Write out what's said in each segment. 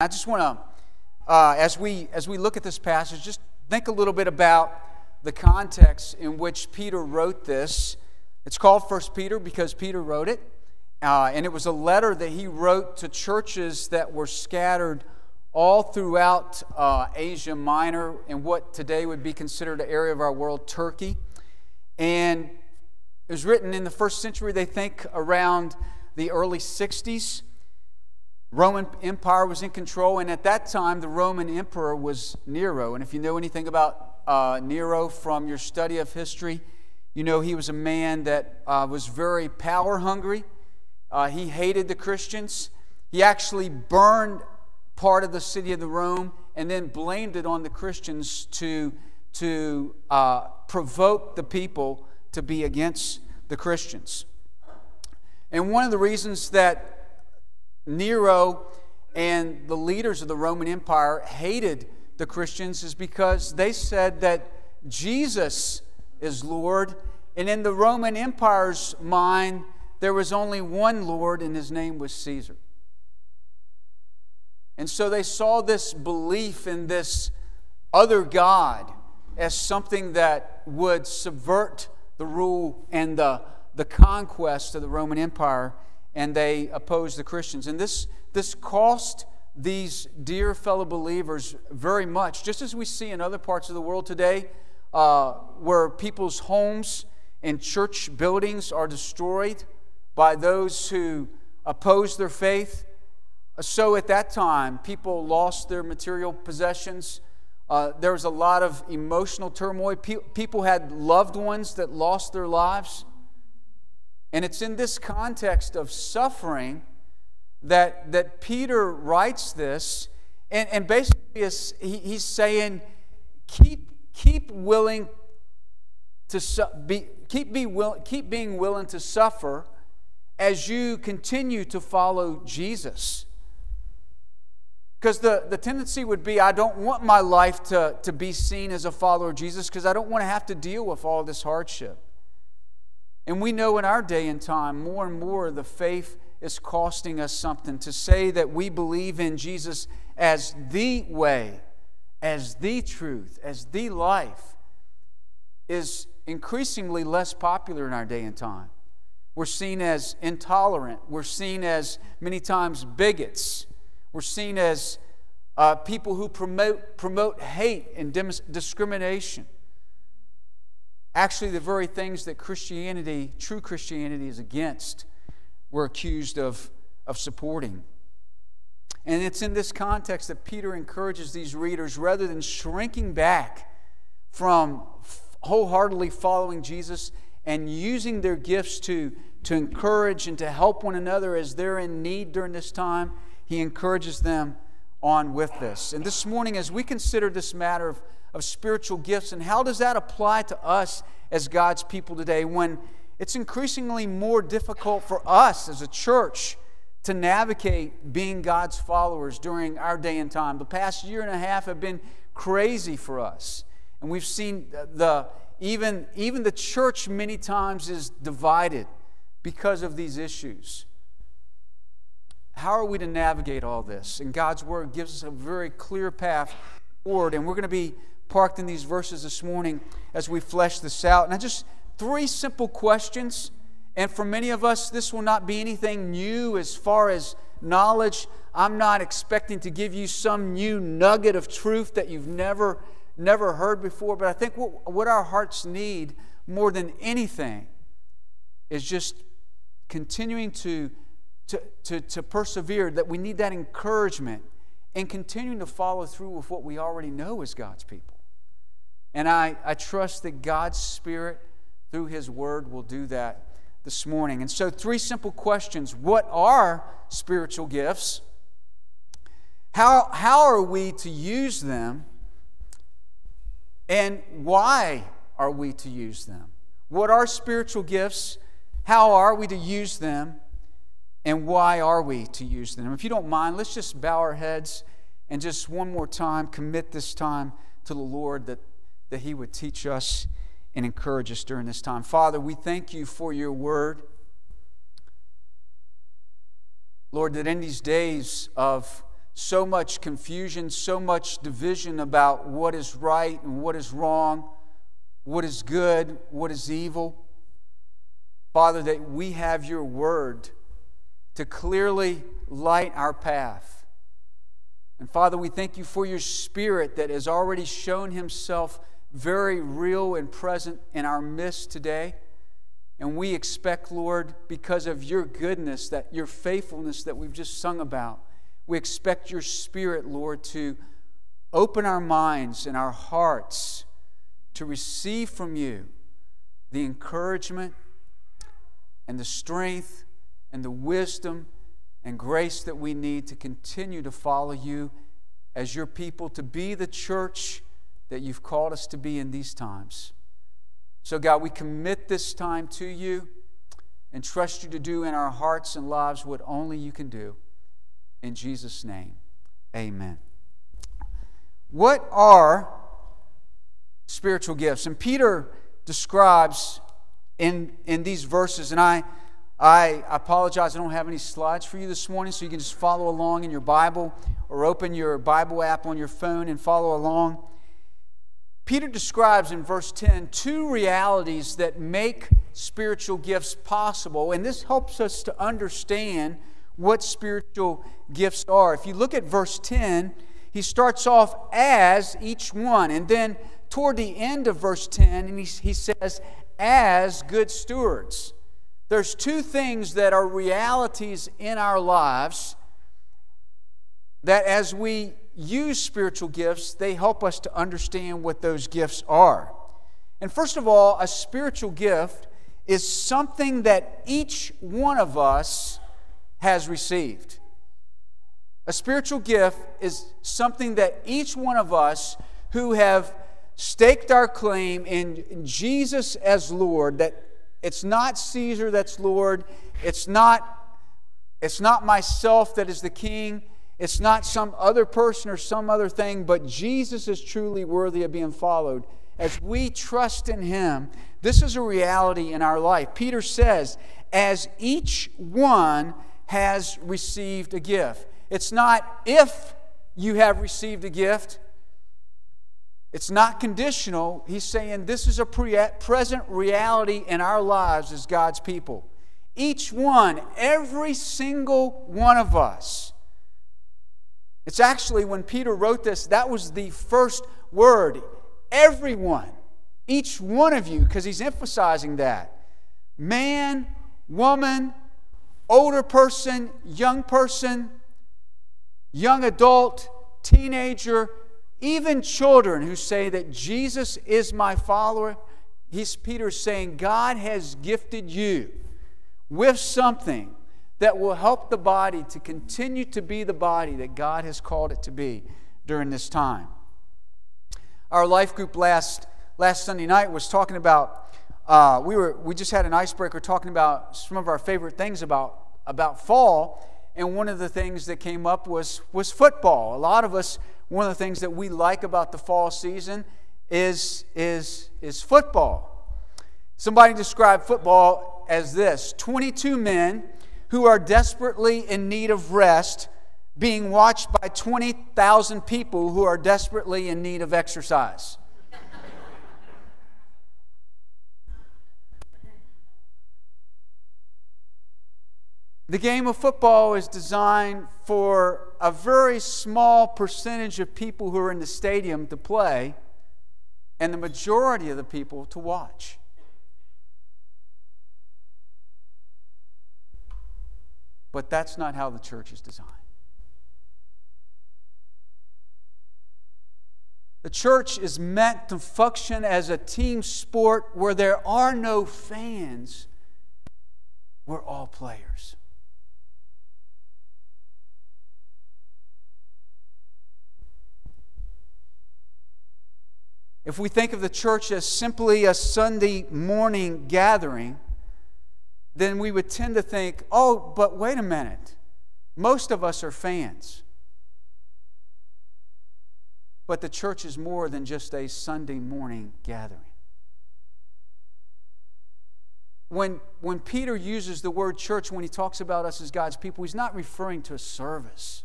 I just want to, uh, as we as we look at this passage, just think a little bit about the context in which Peter wrote this. It's called First Peter because Peter wrote it, uh, and it was a letter that he wrote to churches that were scattered all throughout uh, Asia Minor and what today would be considered an area of our world, Turkey. And it was written in the first century, they think, around the early 60s. Roman Empire was in control, and at that time, the Roman emperor was Nero. And if you know anything about uh, Nero from your study of history, you know he was a man that uh, was very power hungry. Uh, he hated the Christians. He actually burned part of the city of the Rome and then blamed it on the Christians to, to uh, provoke the people to be against the Christians. And one of the reasons that Nero and the leaders of the Roman Empire hated the Christians is because they said that Jesus is Lord. And in the Roman Empire's mind, there was only one Lord, and his name was Caesar. And so they saw this belief in this other God as something that would subvert the rule and the, the conquest of the Roman Empire and they opposed the Christians. And this, this cost these dear fellow believers very much, just as we see in other parts of the world today, uh, where people's homes and church buildings are destroyed by those who oppose their faith. So at that time, people lost their material possessions. Uh, there was a lot of emotional turmoil. Pe- people had loved ones that lost their lives. And it's in this context of suffering that, that Peter writes this. And, and basically, he, he's saying, keep, keep willing to su- be, keep, be will, keep being willing to suffer as you continue to follow Jesus. Because the, the tendency would be, I don't want my life to, to be seen as a follower of Jesus because I don't want to have to deal with all this hardship. And we know in our day and time, more and more, the faith is costing us something. To say that we believe in Jesus as the way, as the truth, as the life, is increasingly less popular in our day and time. We're seen as intolerant. We're seen as many times bigots. We're seen as uh, people who promote, promote hate and discrimination actually the very things that Christianity, true Christianity, is against, we're accused of, of supporting. And it's in this context that Peter encourages these readers, rather than shrinking back from wholeheartedly following Jesus and using their gifts to, to encourage and to help one another as they're in need during this time, he encourages them on with this. And this morning, as we consider this matter of of spiritual gifts. And how does that apply to us as God's people today when it's increasingly more difficult for us as a church to navigate being God's followers during our day and time? The past year and a half have been crazy for us. And we've seen the even, even the church many times is divided because of these issues. How are we to navigate all this? And God's Word gives us a very clear path forward. And we're going to be parked in these verses this morning as we flesh this out. And just three simple questions. And for many of us, this will not be anything new as far as knowledge. I'm not expecting to give you some new nugget of truth that you've never, never heard before. But I think what, what our hearts need more than anything is just continuing to, to, to, to persevere, that we need that encouragement and continuing to follow through with what we already know as God's people. And I, I trust that God's Spirit, through His Word, will do that this morning. And so, three simple questions What are spiritual gifts? How, how are we to use them? And why are we to use them? What are spiritual gifts? How are we to use them? And why are we to use them? If you don't mind, let's just bow our heads and just one more time commit this time to the Lord that that He would teach us and encourage us during this time. Father, we thank you for your word. Lord, that in these days of so much confusion, so much division about what is right and what is wrong, what is good, what is evil. Father, that we have your word to clearly light our path. And Father, we thank you for your spirit that has already shown himself very real and present in our midst today. And we expect, Lord, because of your goodness, that your faithfulness that we've just sung about, we expect your Spirit, Lord, to open our minds and our hearts to receive from you the encouragement and the strength and the wisdom and grace that we need to continue to follow you as your people, to be the church that you've called us to be in these times. So, God, we commit this time to you and trust you to do in our hearts and lives what only you can do. In Jesus' name, amen. What are spiritual gifts? And Peter describes in, in these verses, and I, I apologize, I don't have any slides for you this morning, so you can just follow along in your Bible or open your Bible app on your phone and follow along. Peter describes in verse 10 two realities that make spiritual gifts possible, and this helps us to understand what spiritual gifts are. If you look at verse 10, he starts off as each one, and then toward the end of verse 10, and he, he says, as good stewards. There's two things that are realities in our lives that as we use spiritual gifts, they help us to understand what those gifts are. And first of all, a spiritual gift is something that each one of us has received. A spiritual gift is something that each one of us who have staked our claim in Jesus as Lord, that it's not Caesar that's Lord, it's not, it's not myself that is the king, it's not some other person or some other thing, but Jesus is truly worthy of being followed. As we trust in him, this is a reality in our life. Peter says, as each one has received a gift. It's not if you have received a gift, it's not conditional. He's saying this is a pre- present reality in our lives as God's people. Each one, every single one of us. It's actually when Peter wrote this, that was the first word. Everyone, each one of you, because he's emphasizing that. Man, woman, older person, young person, young adult, teenager, even children who say that Jesus is my follower. He's Peter saying, God has gifted you with something that will help the body to continue to be the body that God has called it to be during this time. Our life group last, last Sunday night was talking about uh, we, were, we just had an icebreaker talking about some of our favorite things about, about fall. And one of the things that came up was, was football. A lot of us, one of the things that we like about the fall season is, is, is football. Somebody described football as this 22 men who are desperately in need of rest being watched by 20,000 people who are desperately in need of exercise. The game of football is designed for a very small percentage of people who are in the stadium to play and the majority of the people to watch. But that's not how the church is designed. The church is meant to function as a team sport where there are no fans, we're all players. If we think of the church as simply a Sunday morning gathering, then we would tend to think, oh, but wait a minute. Most of us are fans. But the church is more than just a Sunday morning gathering. When, when Peter uses the word church when he talks about us as God's people, he's not referring to a service.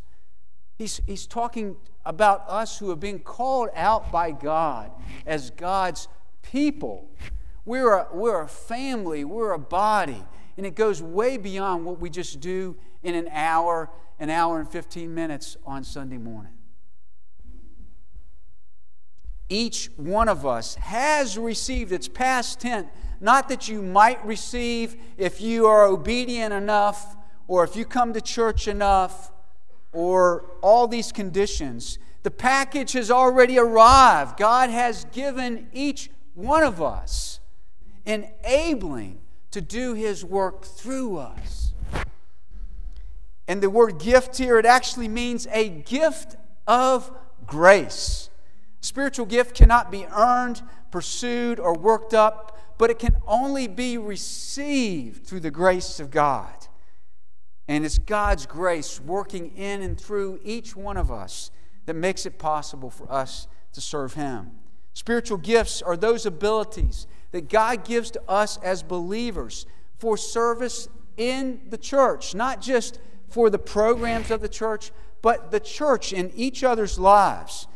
He's, he's talking about us who have been called out by God as God's people. We're a, we're a family, we're a body, and it goes way beyond what we just do in an hour, an hour and 15 minutes on Sunday morning. Each one of us has received, it's past tense, not that you might receive if you are obedient enough or if you come to church enough or all these conditions. The package has already arrived. God has given each one of us enabling to do His work through us. And the word gift here, it actually means a gift of grace. Spiritual gift cannot be earned, pursued, or worked up, but it can only be received through the grace of God. And it's God's grace working in and through each one of us that makes it possible for us to serve Him. Spiritual gifts are those abilities that God gives to us as believers for service in the church, not just for the programs of the church, but the church in each other's lives.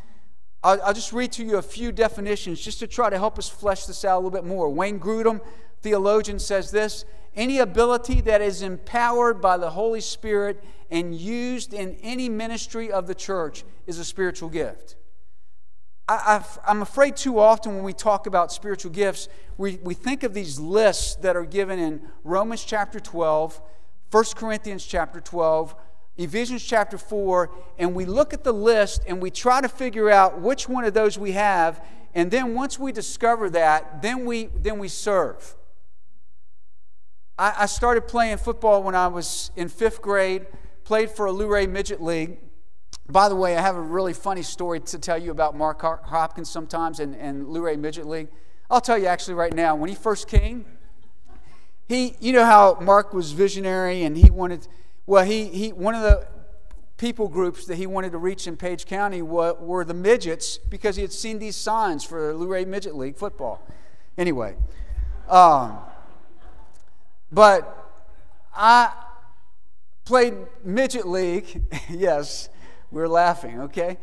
I'll, I'll, just read to you a few definitions just to try to help us flesh this out a little bit more. Wayne Grudem, theologian, says this any ability that is empowered by the Holy Spirit and used in any ministry of the church is a spiritual gift. I, am afraid too often when we talk about spiritual gifts, we, we think of these lists that are given in Romans chapter 12, 1 Corinthians chapter 12, Ephesians chapter 4, and we look at the list and we try to figure out which one of those we have, and then once we discover that, then we, then we serve. I, I started playing football when I was in fifth grade, played for a Luray Midget League. By the way, I have a really funny story to tell you about Mark Hopkins sometimes and, and Luray Midget League. I'll tell you actually right now, when he first came, he, you know how Mark was visionary and he wanted, well, he, he one of the people groups that he wanted to reach in Page County were, were the midgets because he had seen these signs for Luray Midget League football. Anyway, um, but I played midget league, yes, we're laughing, okay,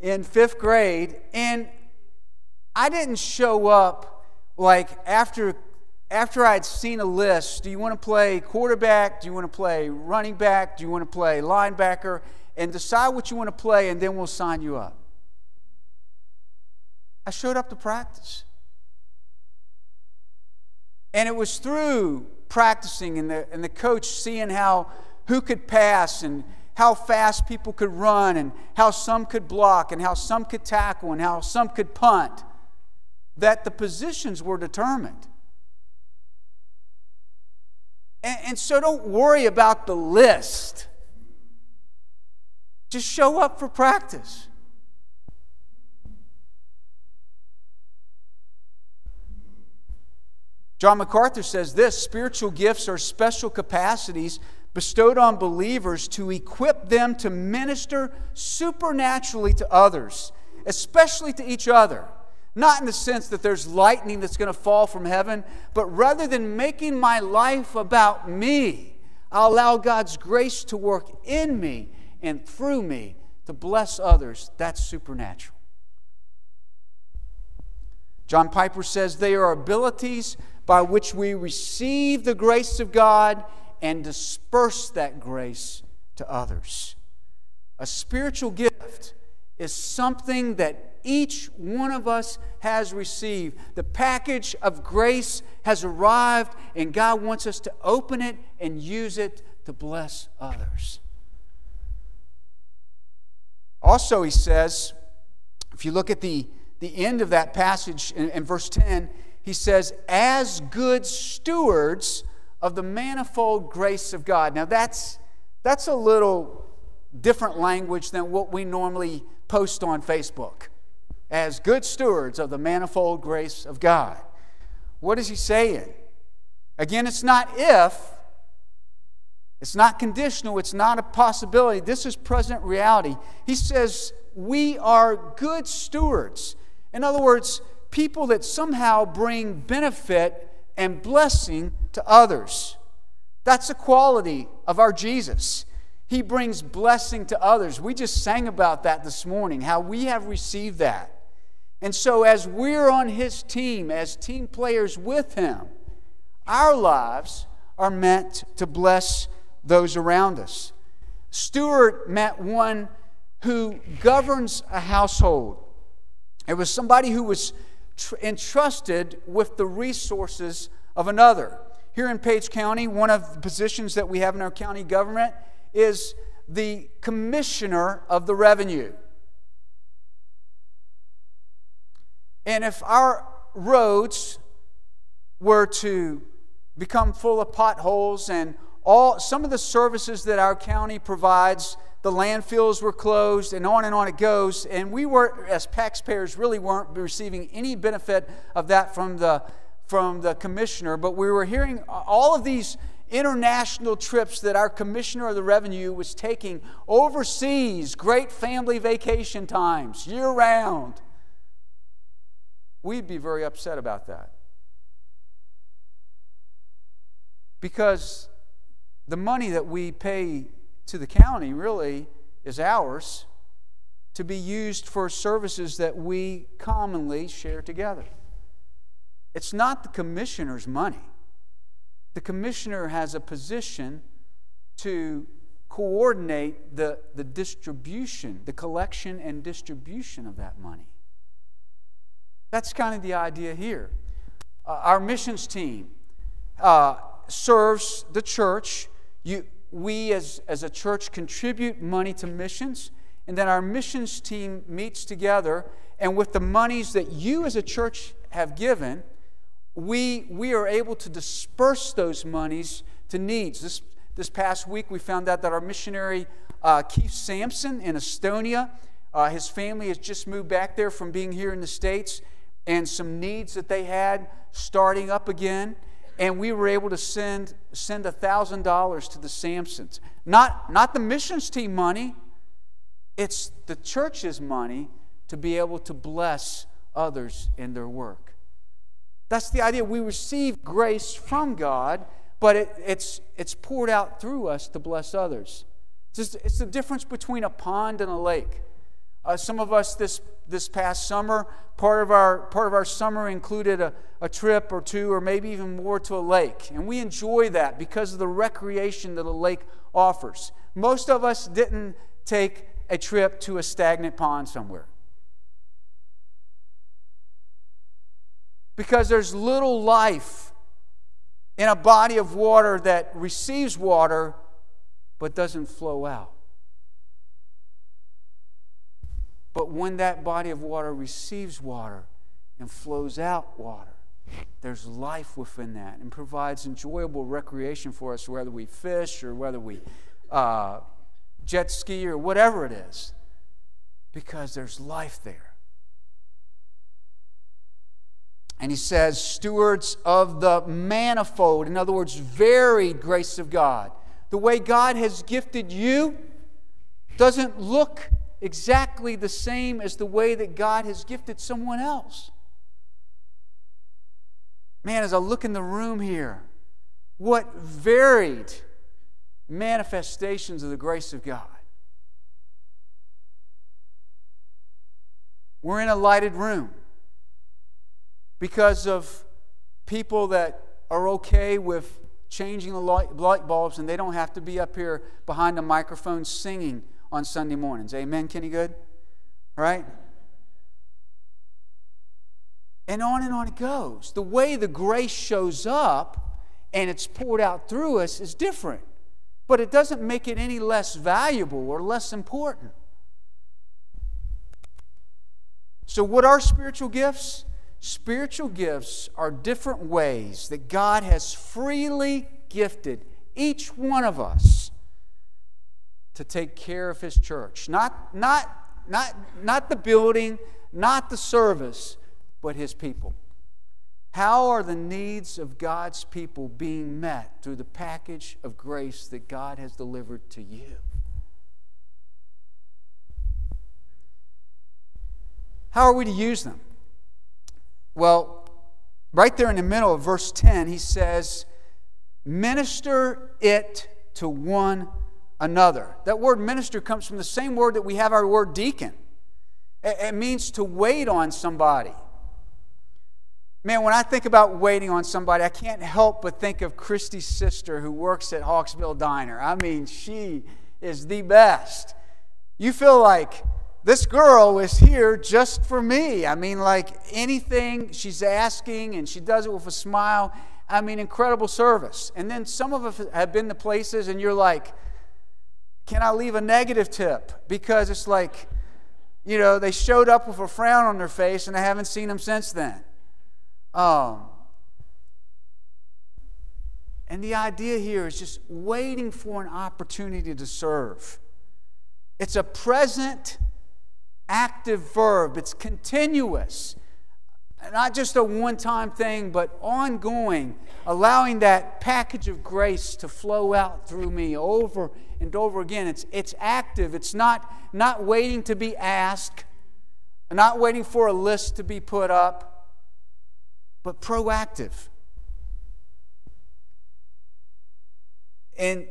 in fifth grade. And I didn't show up like after after I'd seen a list, do you want to play quarterback? Do you want to play running back? Do you want to play linebacker? And decide what you want to play, and then we'll sign you up. I showed up to practice. And it was through practicing and the, and the coach seeing how who could pass and how fast people could run and how some could block and how some could tackle and how some could punt, that the positions were determined. And, and so don't worry about the list. Just show up for practice. John MacArthur says this spiritual gifts are special capacities bestowed on believers to equip them to minister supernaturally to others, especially to each other. Not in the sense that there's lightning that's going to fall from heaven, but rather than making my life about me, I'll allow God's grace to work in me and through me to bless others. That's supernatural. John Piper says they are abilities by which we receive the grace of God and disperse that grace to others. A spiritual gift is something that each one of us has received. The package of grace has arrived, and God wants us to open it and use it to bless others. Also, he says, if you look at the, the end of that passage in, in verse 10, he says, as good stewards of the manifold grace of God. Now, that's, that's a little different language than what we normally post on Facebook. As good stewards of the manifold grace of God. What is he saying? Again, it's not if, it's not conditional, it's not a possibility. This is present reality. He says, We are good stewards. In other words, people that somehow bring benefit and blessing to others. That's a quality of our Jesus. He brings blessing to others. We just sang about that this morning, how we have received that. And so, as we're on His team, as team players with Him, our lives are meant to bless those around us. Steward meant one who governs a household. It was somebody who was tr- entrusted with the resources of another. Here in Page County, one of the positions that we have in our county government is the commissioner of the revenue. And if our roads were to become full of potholes and all some of the services that our county provides the landfills were closed and on and on it goes. And we were as taxpayers really weren't receiving any benefit of that from the from the commissioner but we were hearing all of these international trips that our commissioner of the revenue was taking overseas great family vacation times year round we'd be very upset about that. Because the money that we pay to the county really is ours to be used for services that we commonly share together. It's not the commissioner's money. The commissioner has a position to coordinate the, the distribution, the collection and distribution of that money. That's kind of the idea here. Uh, our missions team uh, serves the church. You, we as, as a church contribute money to missions, and then our missions team meets together, and with the monies that you as a church have given, we, we are able to disperse those monies to needs. This, this past week, we found out that our missionary uh, Keith Sampson in Estonia, uh, his family has just moved back there from being here in the States, and some needs that they had starting up again and we were able to send send $1000 to the Sampsons. Not, not the missions team money, it's the church's money to be able to bless others in their work. That's the idea. We receive grace from God, but it, it's, it's poured out through us to bless others. It's, just, it's the difference between a pond and a lake. Uh, some of us this, this past summer, part of our, part of our summer included a, a trip or two, or maybe even more, to a lake. And we enjoy that because of the recreation that a lake offers. Most of us didn't take a trip to a stagnant pond somewhere. Because there's little life in a body of water that receives water but doesn't flow out. But when that body of water receives water and flows out water, there's life within that and provides enjoyable recreation for us, whether we fish or whether we uh, jet ski or whatever it is, because there's life there. And he says, stewards of the manifold, in other words, varied grace of God. The way God has gifted you doesn't look exactly the same as the way that God has gifted someone else. Man, as I look in the room here, what varied manifestations of the grace of God. We're in a lighted room because of people that are okay with changing the light bulbs and they don't have to be up here behind a microphone singing on Sunday mornings. Amen, Kenny Good? Right? And on and on it goes. The way the grace shows up and it's poured out through us is different, but it doesn't make it any less valuable or less important. So, what are spiritual gifts? Spiritual gifts are different ways that God has freely gifted each one of us to take care of his church. Not, not, not, not the building, not the service, but his people. How are the needs of God's people being met through the package of grace that God has delivered to you? How are we to use them? Well, right there in the middle of verse 10, he says, Minister it to one another. That word minister comes from the same word that we have our word deacon. It means to wait on somebody. Man, when I think about waiting on somebody, I can't help but think of Christy's sister who works at Hawksbill Diner. I mean, she is the best. You feel like this girl is here just for me. I mean, like anything she's asking, and she does it with a smile. I mean, incredible service. And then some of us have been to places, and you're like, can I leave a negative tip? Because it's like, you know, they showed up with a frown on their face, and I haven't seen them since then. Um, and the idea here is just waiting for an opportunity to serve. It's a present active verb, it's continuous. Not just a one time thing, but ongoing, allowing that package of grace to flow out through me over and over again. It's, it's active, it's not, not waiting to be asked, not waiting for a list to be put up, but proactive. And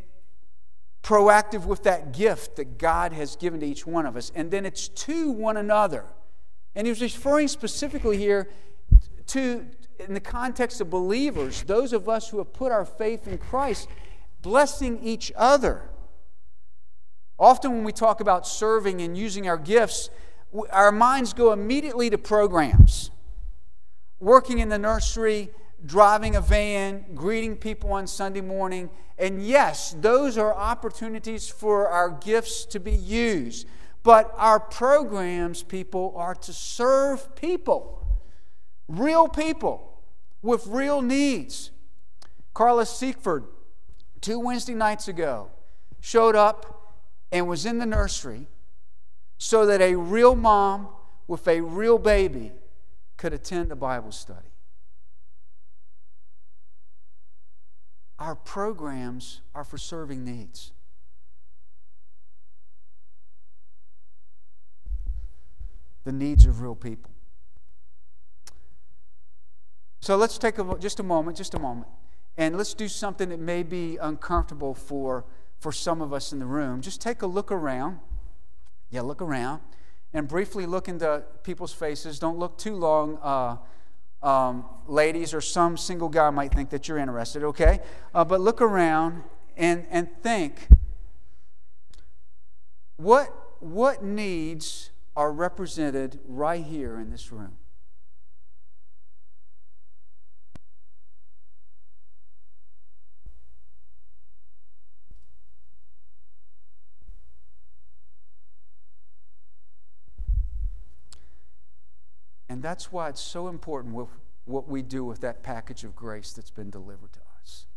proactive with that gift that God has given to each one of us. And then it's to one another. And he was referring specifically here to, in the context of believers, those of us who have put our faith in Christ, blessing each other. Often, when we talk about serving and using our gifts, our minds go immediately to programs. Working in the nursery, driving a van, greeting people on Sunday morning. And yes, those are opportunities for our gifts to be used. But our programs, people, are to serve people, real people with real needs. Carla Seekford, two Wednesday nights ago, showed up and was in the nursery so that a real mom with a real baby could attend a Bible study. Our programs are for serving needs. The needs of real people. So let's take a, just a moment, just a moment, and let's do something that may be uncomfortable for, for some of us in the room. Just take a look around. Yeah, look around and briefly look into people's faces. Don't look too long. Uh, um, ladies or some single guy might think that you're interested, okay? Uh, but look around and, and think what, what needs are represented right here in this room? And that's why it's so important what we do with that package of grace that's been delivered to us.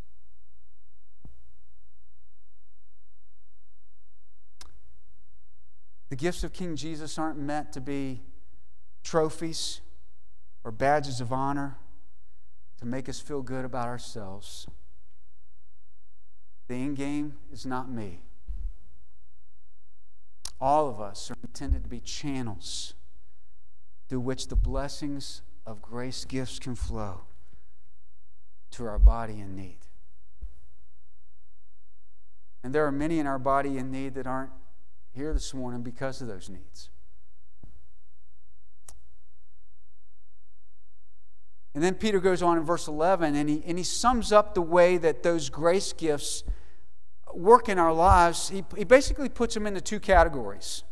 The gifts of King Jesus aren't meant to be trophies or badges of honor to make us feel good about ourselves. The end game is not me. All of us are intended to be channels through which the blessings of grace gifts can flow to our body in need. And there are many in our body in need that aren't here this morning because of those needs. And then Peter goes on in verse 11 and he, and he sums up the way that those grace gifts work in our lives. He, he basically puts them into two categories.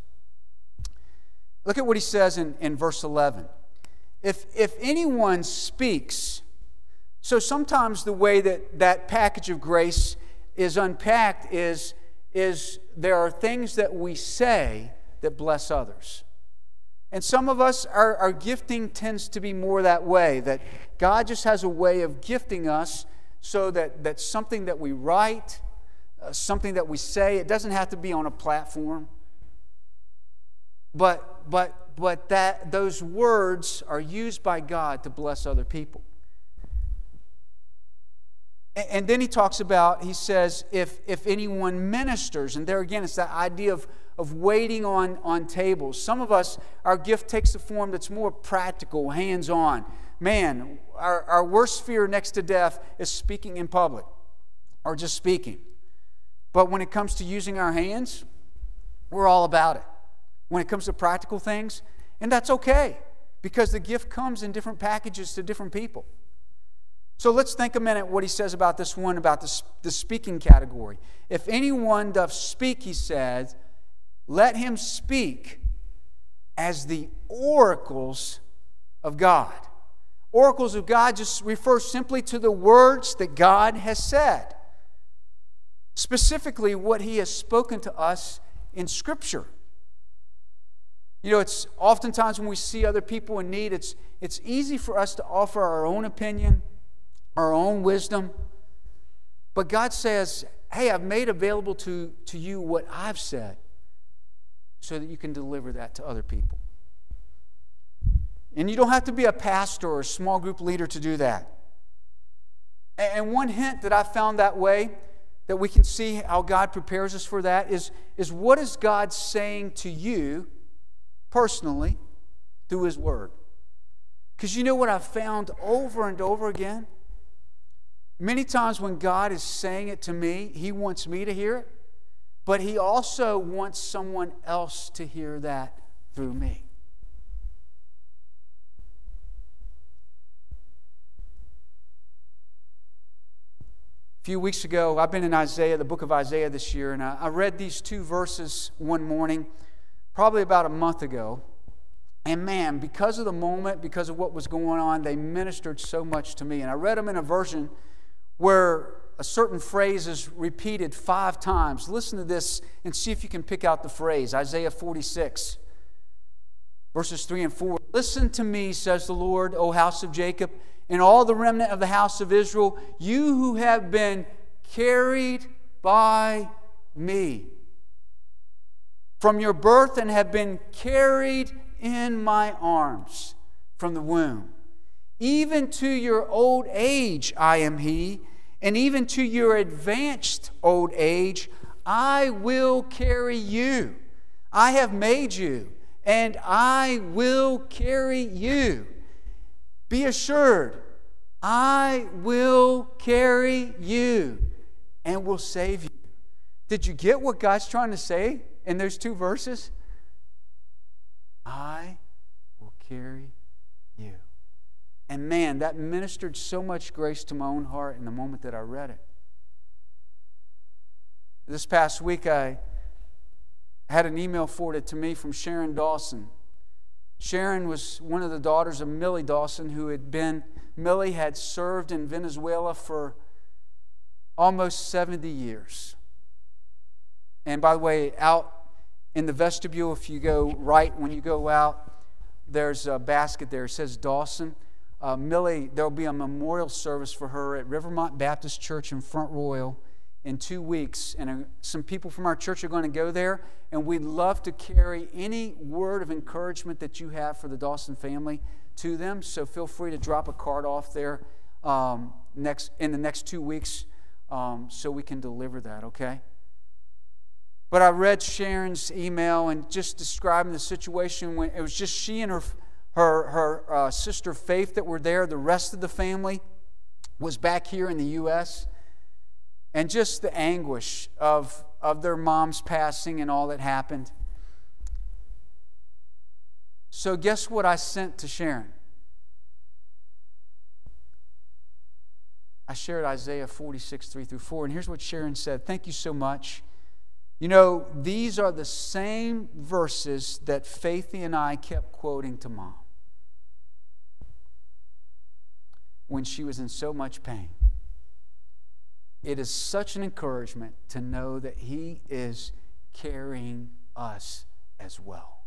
Look at what he says in, in verse 11. If, if anyone speaks, so sometimes the way that that package of grace is unpacked is, is there are things that we say that bless others. And some of us, our, our gifting tends to be more that way, that God just has a way of gifting us so that, that something that we write, uh, something that we say, it doesn't have to be on a platform. But, but, but that those words are used by God to bless other people. And then he talks about, he says, if, if anyone ministers, and there again, it's that idea of, of waiting on, on tables. Some of us, our gift takes the form that's more practical, hands on. Man, our, our worst fear next to death is speaking in public or just speaking. But when it comes to using our hands, we're all about it. When it comes to practical things, and that's okay because the gift comes in different packages to different people. So let's think a minute what he says about this one, about the, the speaking category. If anyone doth speak, he says, let him speak as the oracles of God. Oracles of God just refers simply to the words that God has said, specifically what he has spoken to us in Scripture. You know, it's oftentimes when we see other people in need, it's, it's easy for us to offer our own opinion, our own wisdom. But God says, hey, I've made available to, to you what I've said so that you can deliver that to other people. And you don't have to be a pastor or a small group leader to do that. And one hint that I found that way, that we can see how God prepares us for that, is, is what is God saying to you personally through His Word? Because you know what I've found over and over again? Many times when God is saying it to me, He wants me to hear it, but He also wants someone else to hear that through me. A few weeks ago, I've been in Isaiah, the book of Isaiah this year, and I, read these two verses one morning, probably about a month ago. And man, because of the moment, because of what was going on, they ministered so much to me. And I read them in a version where a certain phrase is repeated five times. Listen to this and see if you can pick out the phrase Isaiah 46, verses 3 and 4. Listen to me, says the Lord, O house of Jacob and all the remnant of the house of Israel, you who have been carried by me from your birth and have been carried in my arms from the womb. Even to your old age, I am He, and even to your advanced old age, I will carry you. I have made you, and I will carry you. Be assured, I will carry you and will save you. Did you get what God's trying to say in those two verses? I will carry you. And man, that ministered so much grace to my own heart in the moment that I read it. This past week, I had an email forwarded to me from Sharon Dawson. Sharon was one of the daughters of Millie Dawson, who had been, Millie had served in Venezuela for almost 70 years. And by the way, out in the vestibule, if you go right when you go out, there's a basket there. It says Dawson. Uh, Millie, there will be a memorial service for her at Rivermont Baptist Church in Front Royal in two weeks. And uh, some people from our church are going to go there. And we'd love to carry any word of encouragement that you have for the Dawson family to them. So feel free to drop a card off there um, next, in the next two weeks um, so we can deliver that, okay? But I read Sharon's email and just describing the situation when it was just she and her, her, her uh, sister Faith that were there. The rest of the family was back here in the U.S and just the anguish of, of their mom's passing and all that happened. So, guess what I sent to Sharon? I shared Isaiah 46, 3 through 4. And here's what Sharon said Thank you so much. You know, these are the same verses that Faithy and I kept quoting to mom when she was in so much pain it is such an encouragement to know that He is carrying us as well.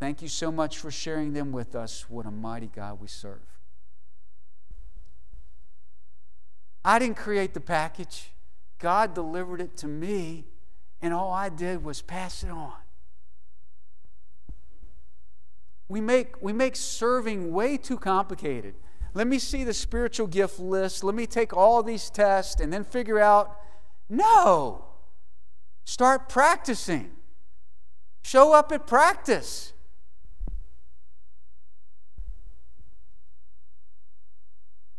Thank you so much for sharing them with us. What a mighty God we serve. I didn't create the package, God delivered it to me, and all I did was pass it on. We make, we make serving way too complicated. Let me see the spiritual gift list. Let me take all these tests and then figure out. No. Start practicing. Show up at practice.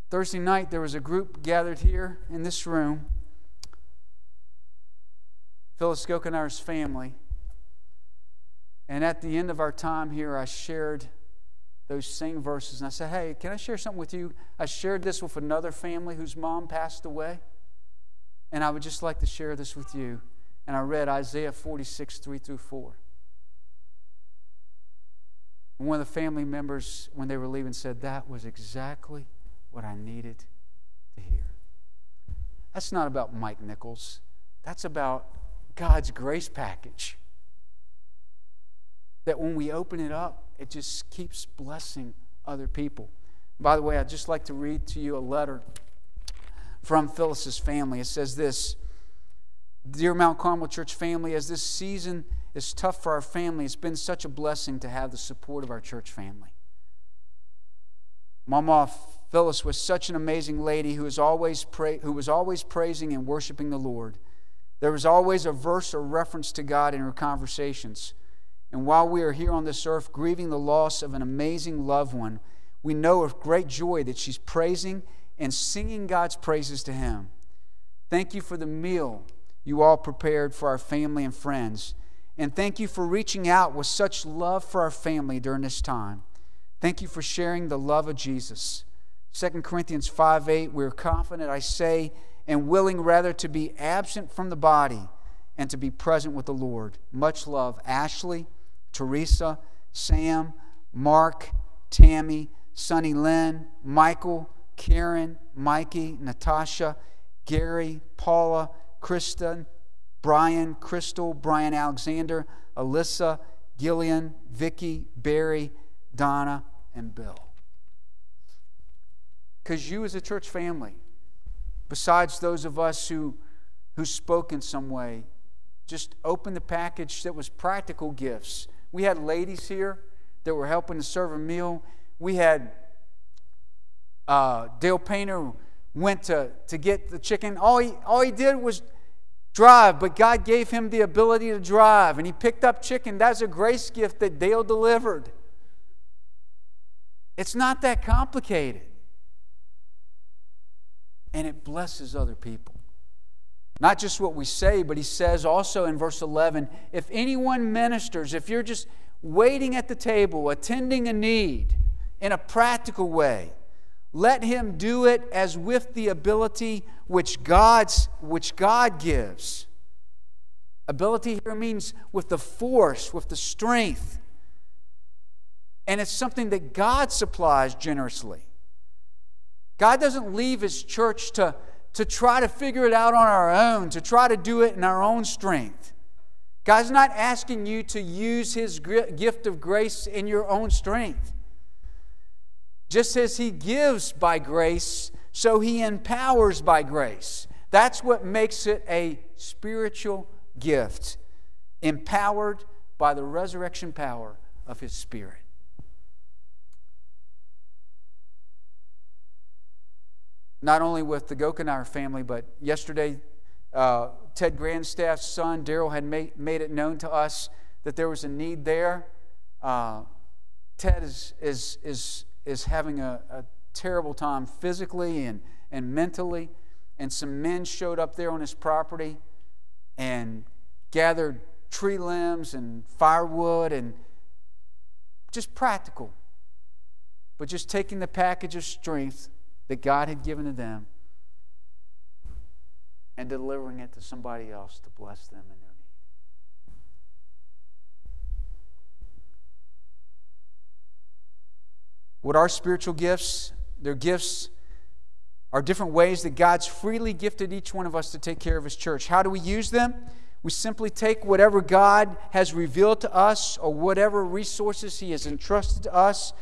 Thursday night, there was a group gathered here in this room. Phyllis Gokenar's family. And at the end of our time here, I shared those same verses. And I said, Hey, can I share something with you? I shared this with another family whose mom passed away. And I would just like to share this with you. And I read Isaiah 46, 3 through 4. And one of the family members, when they were leaving, said, That was exactly what I needed to hear. That's not about Mike Nichols. That's about God's grace package. That when we open it up, it just keeps blessing other people. By the way, I'd just like to read to you a letter from Phyllis's family. It says this Dear Mount Carmel Church family, as this season is tough for our family, it's been such a blessing to have the support of our church family. Mama Phyllis was such an amazing lady who was always, pra- who was always praising and worshiping the Lord. There was always a verse or reference to God in her conversations. And while we are here on this earth grieving the loss of an amazing loved one, we know with great joy that she's praising and singing God's praises to Him. Thank you for the meal you all prepared for our family and friends. And thank you for reaching out with such love for our family during this time. Thank you for sharing the love of Jesus. 2 Corinthians 5 8, we're confident, I say, and willing rather to be absent from the body and to be present with the Lord. Much love, Ashley, Teresa, Sam, Mark, Tammy, Sonny Lynn, Michael, Karen, Mikey, Natasha, Gary, Paula, Kristen, Brian, Crystal, Brian Alexander, Alyssa, Gillian, Vicky, Barry, Donna, and Bill. Because you, as a church family, besides those of us who, who spoke in some way, just opened the package that was practical gifts. We had ladies here that were helping to serve a meal. We had uh, Dale Painter went to, to get the chicken. All he, all he did was drive, but God gave him the ability to drive, and he picked up chicken. That's a grace gift that Dale delivered. It's not that complicated. And it blesses other people. Not just what we say, but he says also in verse 11 if anyone ministers, if you're just waiting at the table, attending a need in a practical way, let him do it as with the ability which, God's, which God gives. Ability here means with the force, with the strength. And it's something that God supplies generously. God doesn't leave His church to, to try to figure it out on our own, to try to do it in our own strength. God's not asking you to use His gift of grace in your own strength. Just as He gives by grace, so He empowers by grace. That's what makes it a spiritual gift, empowered by the resurrection power of His Spirit. Not only with the Gochenour family, but yesterday, uh, Ted Grandstaff's son, Daryl, had made, made it known to us that there was a need there. Uh, Ted is, is, is, is having a, a terrible time physically and, and mentally. And some men showed up there on his property and gathered tree limbs and firewood and just practical, but just taking the package of strength that God had given to them and delivering it to somebody else to bless them in their need. What are spiritual gifts? They're gifts are different ways that God's freely gifted each one of us to take care of His church. How do we use them? We simply take whatever God has revealed to us or whatever resources He has entrusted to us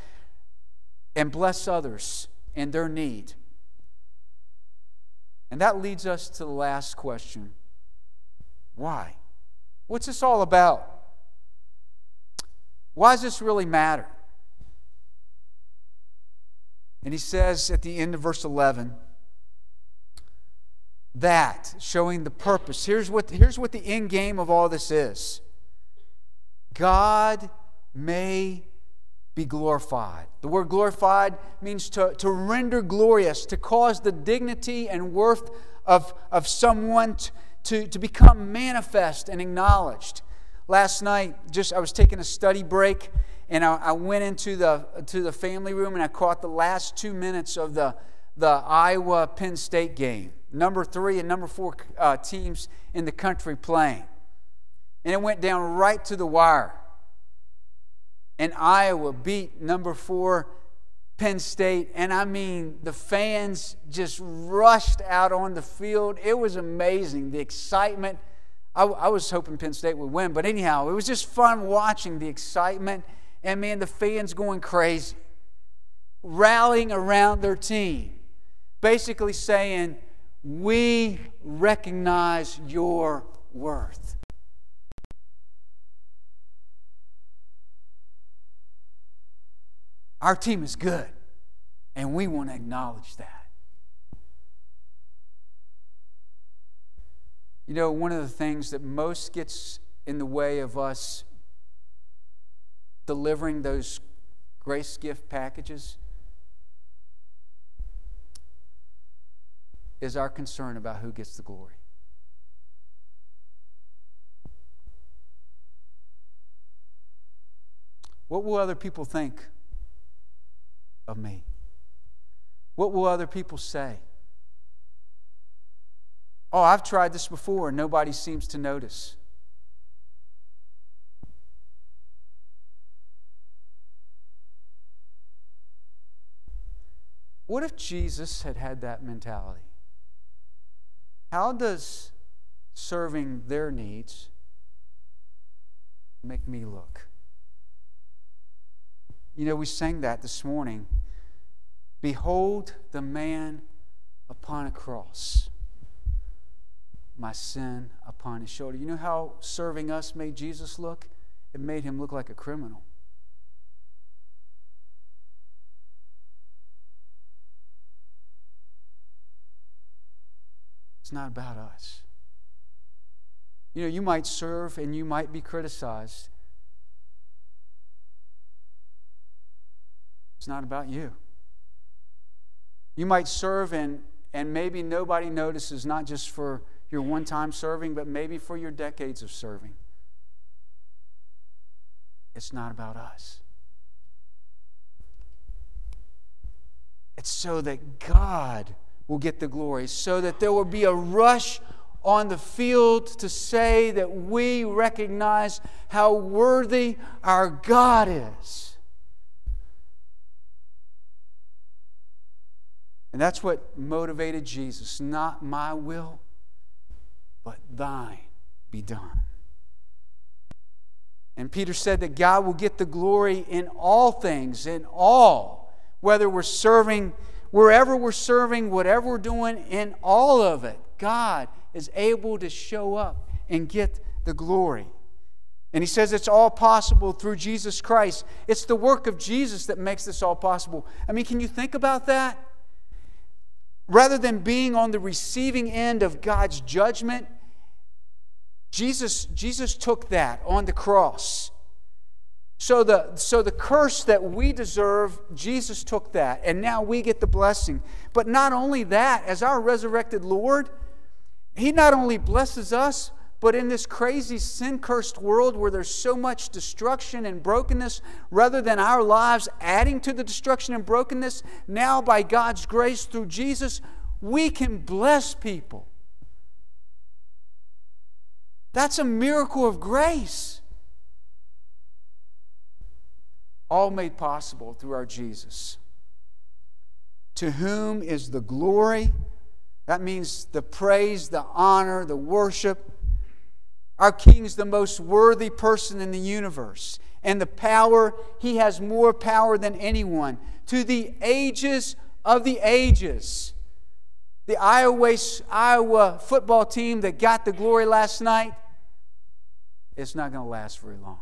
and bless others and their need. And that leads us to the last question why? What's this all about? Why does this really matter? And he says at the end of verse 11, that, showing the purpose. Here's what, here's what the end game of all this is God may be glorified. The word glorified means to, to render glorious, to cause the dignity and worth of, of someone t- to, to become manifest and acknowledged. Last night, just I was taking a study break and I, I went into the, to the family room and I caught the last two minutes of the, the Iowa Penn State game. Number three and number four uh, teams in the country playing. And it went down right to the wire. And Iowa beat number four Penn State. And I mean, the fans just rushed out on the field. It was amazing. The excitement. I, I was hoping Penn State would win, but anyhow, it was just fun watching the excitement and man, the fans going crazy, rallying around their team, basically saying, We recognize your worth. Our team is good, and we want to acknowledge that. You know, one of the things that most gets in the way of us delivering those grace gift packages is our concern about who gets the glory. What will other people think of me? What will other people say? Oh, I've tried this before and nobody seems to notice. What if Jesus had had that mentality? How does serving their needs make me look? You know, we sang that this morning. Behold the man upon a cross, my sin upon his shoulder. You know how serving us made Jesus look? It made him look like a criminal. It's not about us. You know, you might serve and you might be criticized. It's not about you. You might serve and, and maybe nobody notices, not just for your one time serving, but maybe for your decades of serving. It's not about us. It's so that God will get the glory, so that there will be a rush on the field to say that we recognize how worthy our God is. And that's what motivated Jesus. Not my will, but thine be done. And Peter said that God will get the glory in all things, in all, whether we're serving wherever we're serving, whatever we're doing, in all of it, God is able to show up and get the glory. And he says it's all possible through Jesus Christ. It's the work of Jesus that makes this all possible. I mean, can you think about that? Rather than being on the receiving end of God's judgment, Jesus, Jesus took that on the cross. So the, so the curse that we deserve, Jesus took that, and now we get the blessing. But not only that, as our resurrected Lord, He not only blesses us, but in this crazy sin cursed world where there's so much destruction and brokenness, rather than our lives adding to the destruction and brokenness, now by God's grace through Jesus, we can bless people. That's a miracle of grace all made possible through our Jesus. To whom is the glory? That means the praise, the honor, the worship. Our King is the most worthy person in the universe. And the power, he has more power than anyone. To the ages of the ages. The Iowa, Iowa football team that got the glory last night, it's not going to last very long.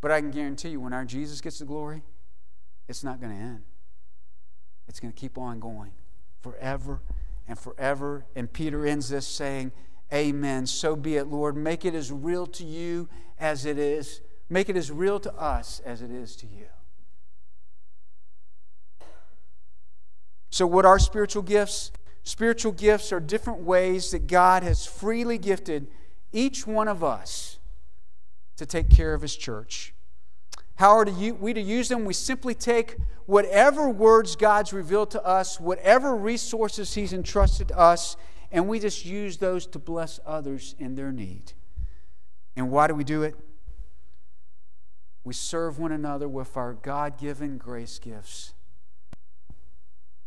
But I can guarantee you, when our Jesus gets the glory, it's not going to end. It's going to keep on going forever and forever. And Peter ends this saying, Amen. So be it, Lord. Make it as real to you as it is. Make it as real to us as it is to you. So, what are spiritual gifts? Spiritual gifts are different ways that God has freely gifted each one of us to take care of His church. How are we to use them? We simply take whatever words God's revealed to us, whatever resources He's entrusted to us, and we just use those to bless others in their need. And why do we do it? We serve one another with our God given grace gifts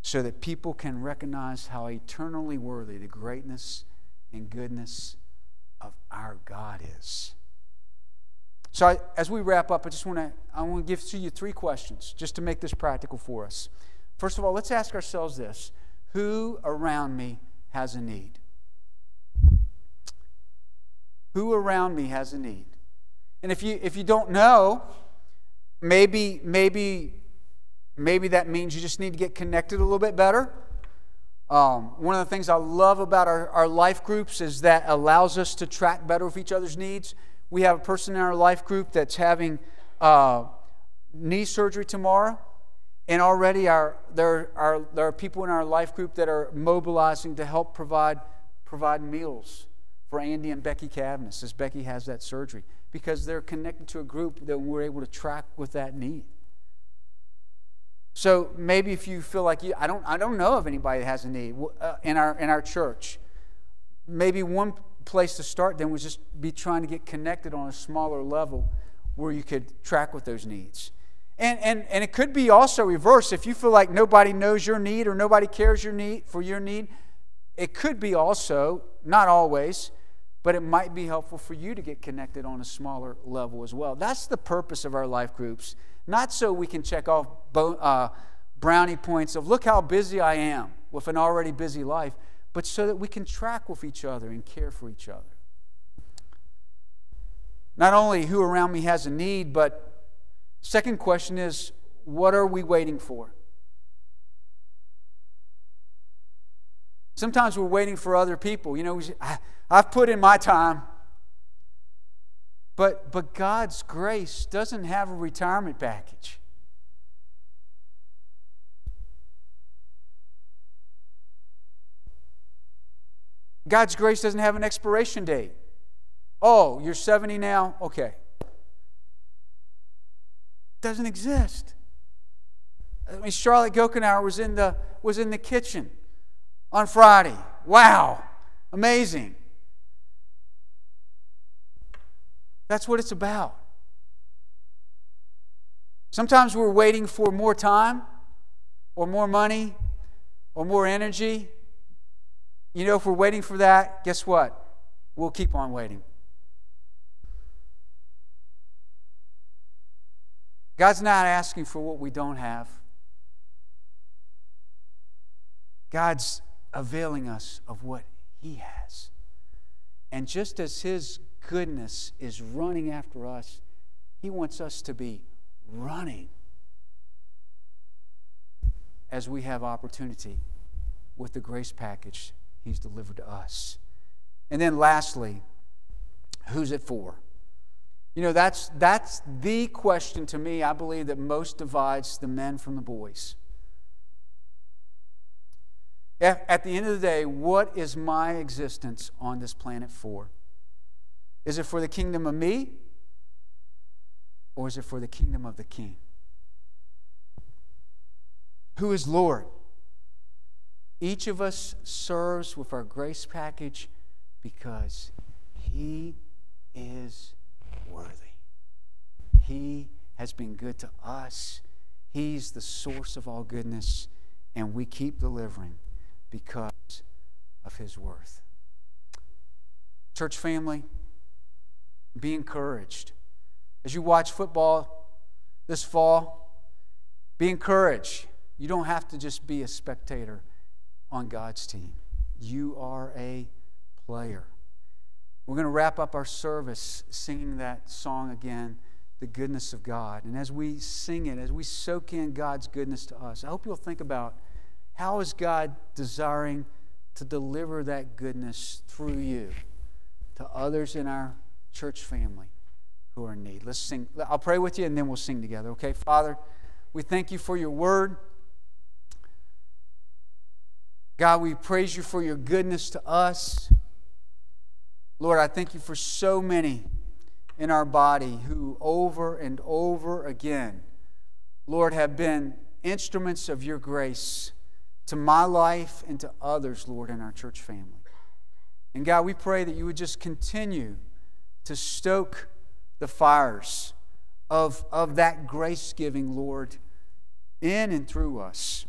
so that people can recognize how eternally worthy the greatness and goodness of our God is. So, I, as we wrap up, I just want to I want to give to you three questions just to make this practical for us. First of all, let's ask ourselves this: Who around me has a need? Who around me has a need? And if you if you don't know, maybe maybe maybe that means you just need to get connected a little bit better. Um, one of the things I love about our, our life groups is that allows us to track better with each other's needs. We have a person in our life group that's having uh, knee surgery tomorrow, and already our, there, are, there are people in our life group that are mobilizing to help provide, provide meals for Andy and Becky Cavness as Becky has that surgery because they're connected to a group that we're able to track with that need. So maybe if you feel like you, I don't, I don't know of anybody has a need uh, in our in our church. Maybe one place to start then was just be trying to get connected on a smaller level where you could track with those needs. And, and, and it could be also reverse. If you feel like nobody knows your need or nobody cares your need for your need, it could be also, not always, but it might be helpful for you to get connected on a smaller level as well. That's the purpose of our life groups not so we can check off uh, brownie points of look how busy I am with an already busy life, but so that we can track with each other and care for each other. Not only who around me has a need, but second question is what are we waiting for? Sometimes we're waiting for other people. You know, I've put in my time. But, but God's grace doesn't have a retirement package. God's grace doesn't have an expiration date. Oh, you're 70 now? Okay. Doesn't exist. I mean, Charlotte Gochenour was in the, was in the kitchen on Friday. Wow, amazing. That's what it's about. Sometimes we're waiting for more time or more money or more energy. You know, if we're waiting for that, guess what? We'll keep on waiting. God's not asking for what we don't have. God's availing us of what He has. And just as His goodness is running after us. He wants us to be running as we have opportunity with the grace package He's delivered to us. And then lastly, who's it for? You know, that's, that's the question to me, I believe, that most divides the men from the boys. At the end of the day, what is my existence on this planet for? Is it for the kingdom of me? Or is it for the kingdom of the king? Who is Lord? Each of us serves with our grace package because he is worthy. He has been good to us. He's the source of all goodness, and we keep delivering because of his worth. Church family, be encouraged. As you watch football this fall, be encouraged. You don't have to just be a spectator on God's team, you are a player. We're going to wrap up our service singing that song again, The Goodness of God. And as we sing it, as we soak in God's goodness to us, I hope you'll think about how is God desiring to deliver that goodness through you to others in our church family who are in need. Let's sing. I'll pray with you and then we'll sing together, okay? Father, we thank you for your word. God, we praise you for your goodness to us. Lord, I thank you for so many in our body who over and over again, Lord, have been instruments of your grace to my life and to others, Lord, in our church family. And God, we pray that you would just continue to stoke the fires of, of that grace giving, Lord, in and through us.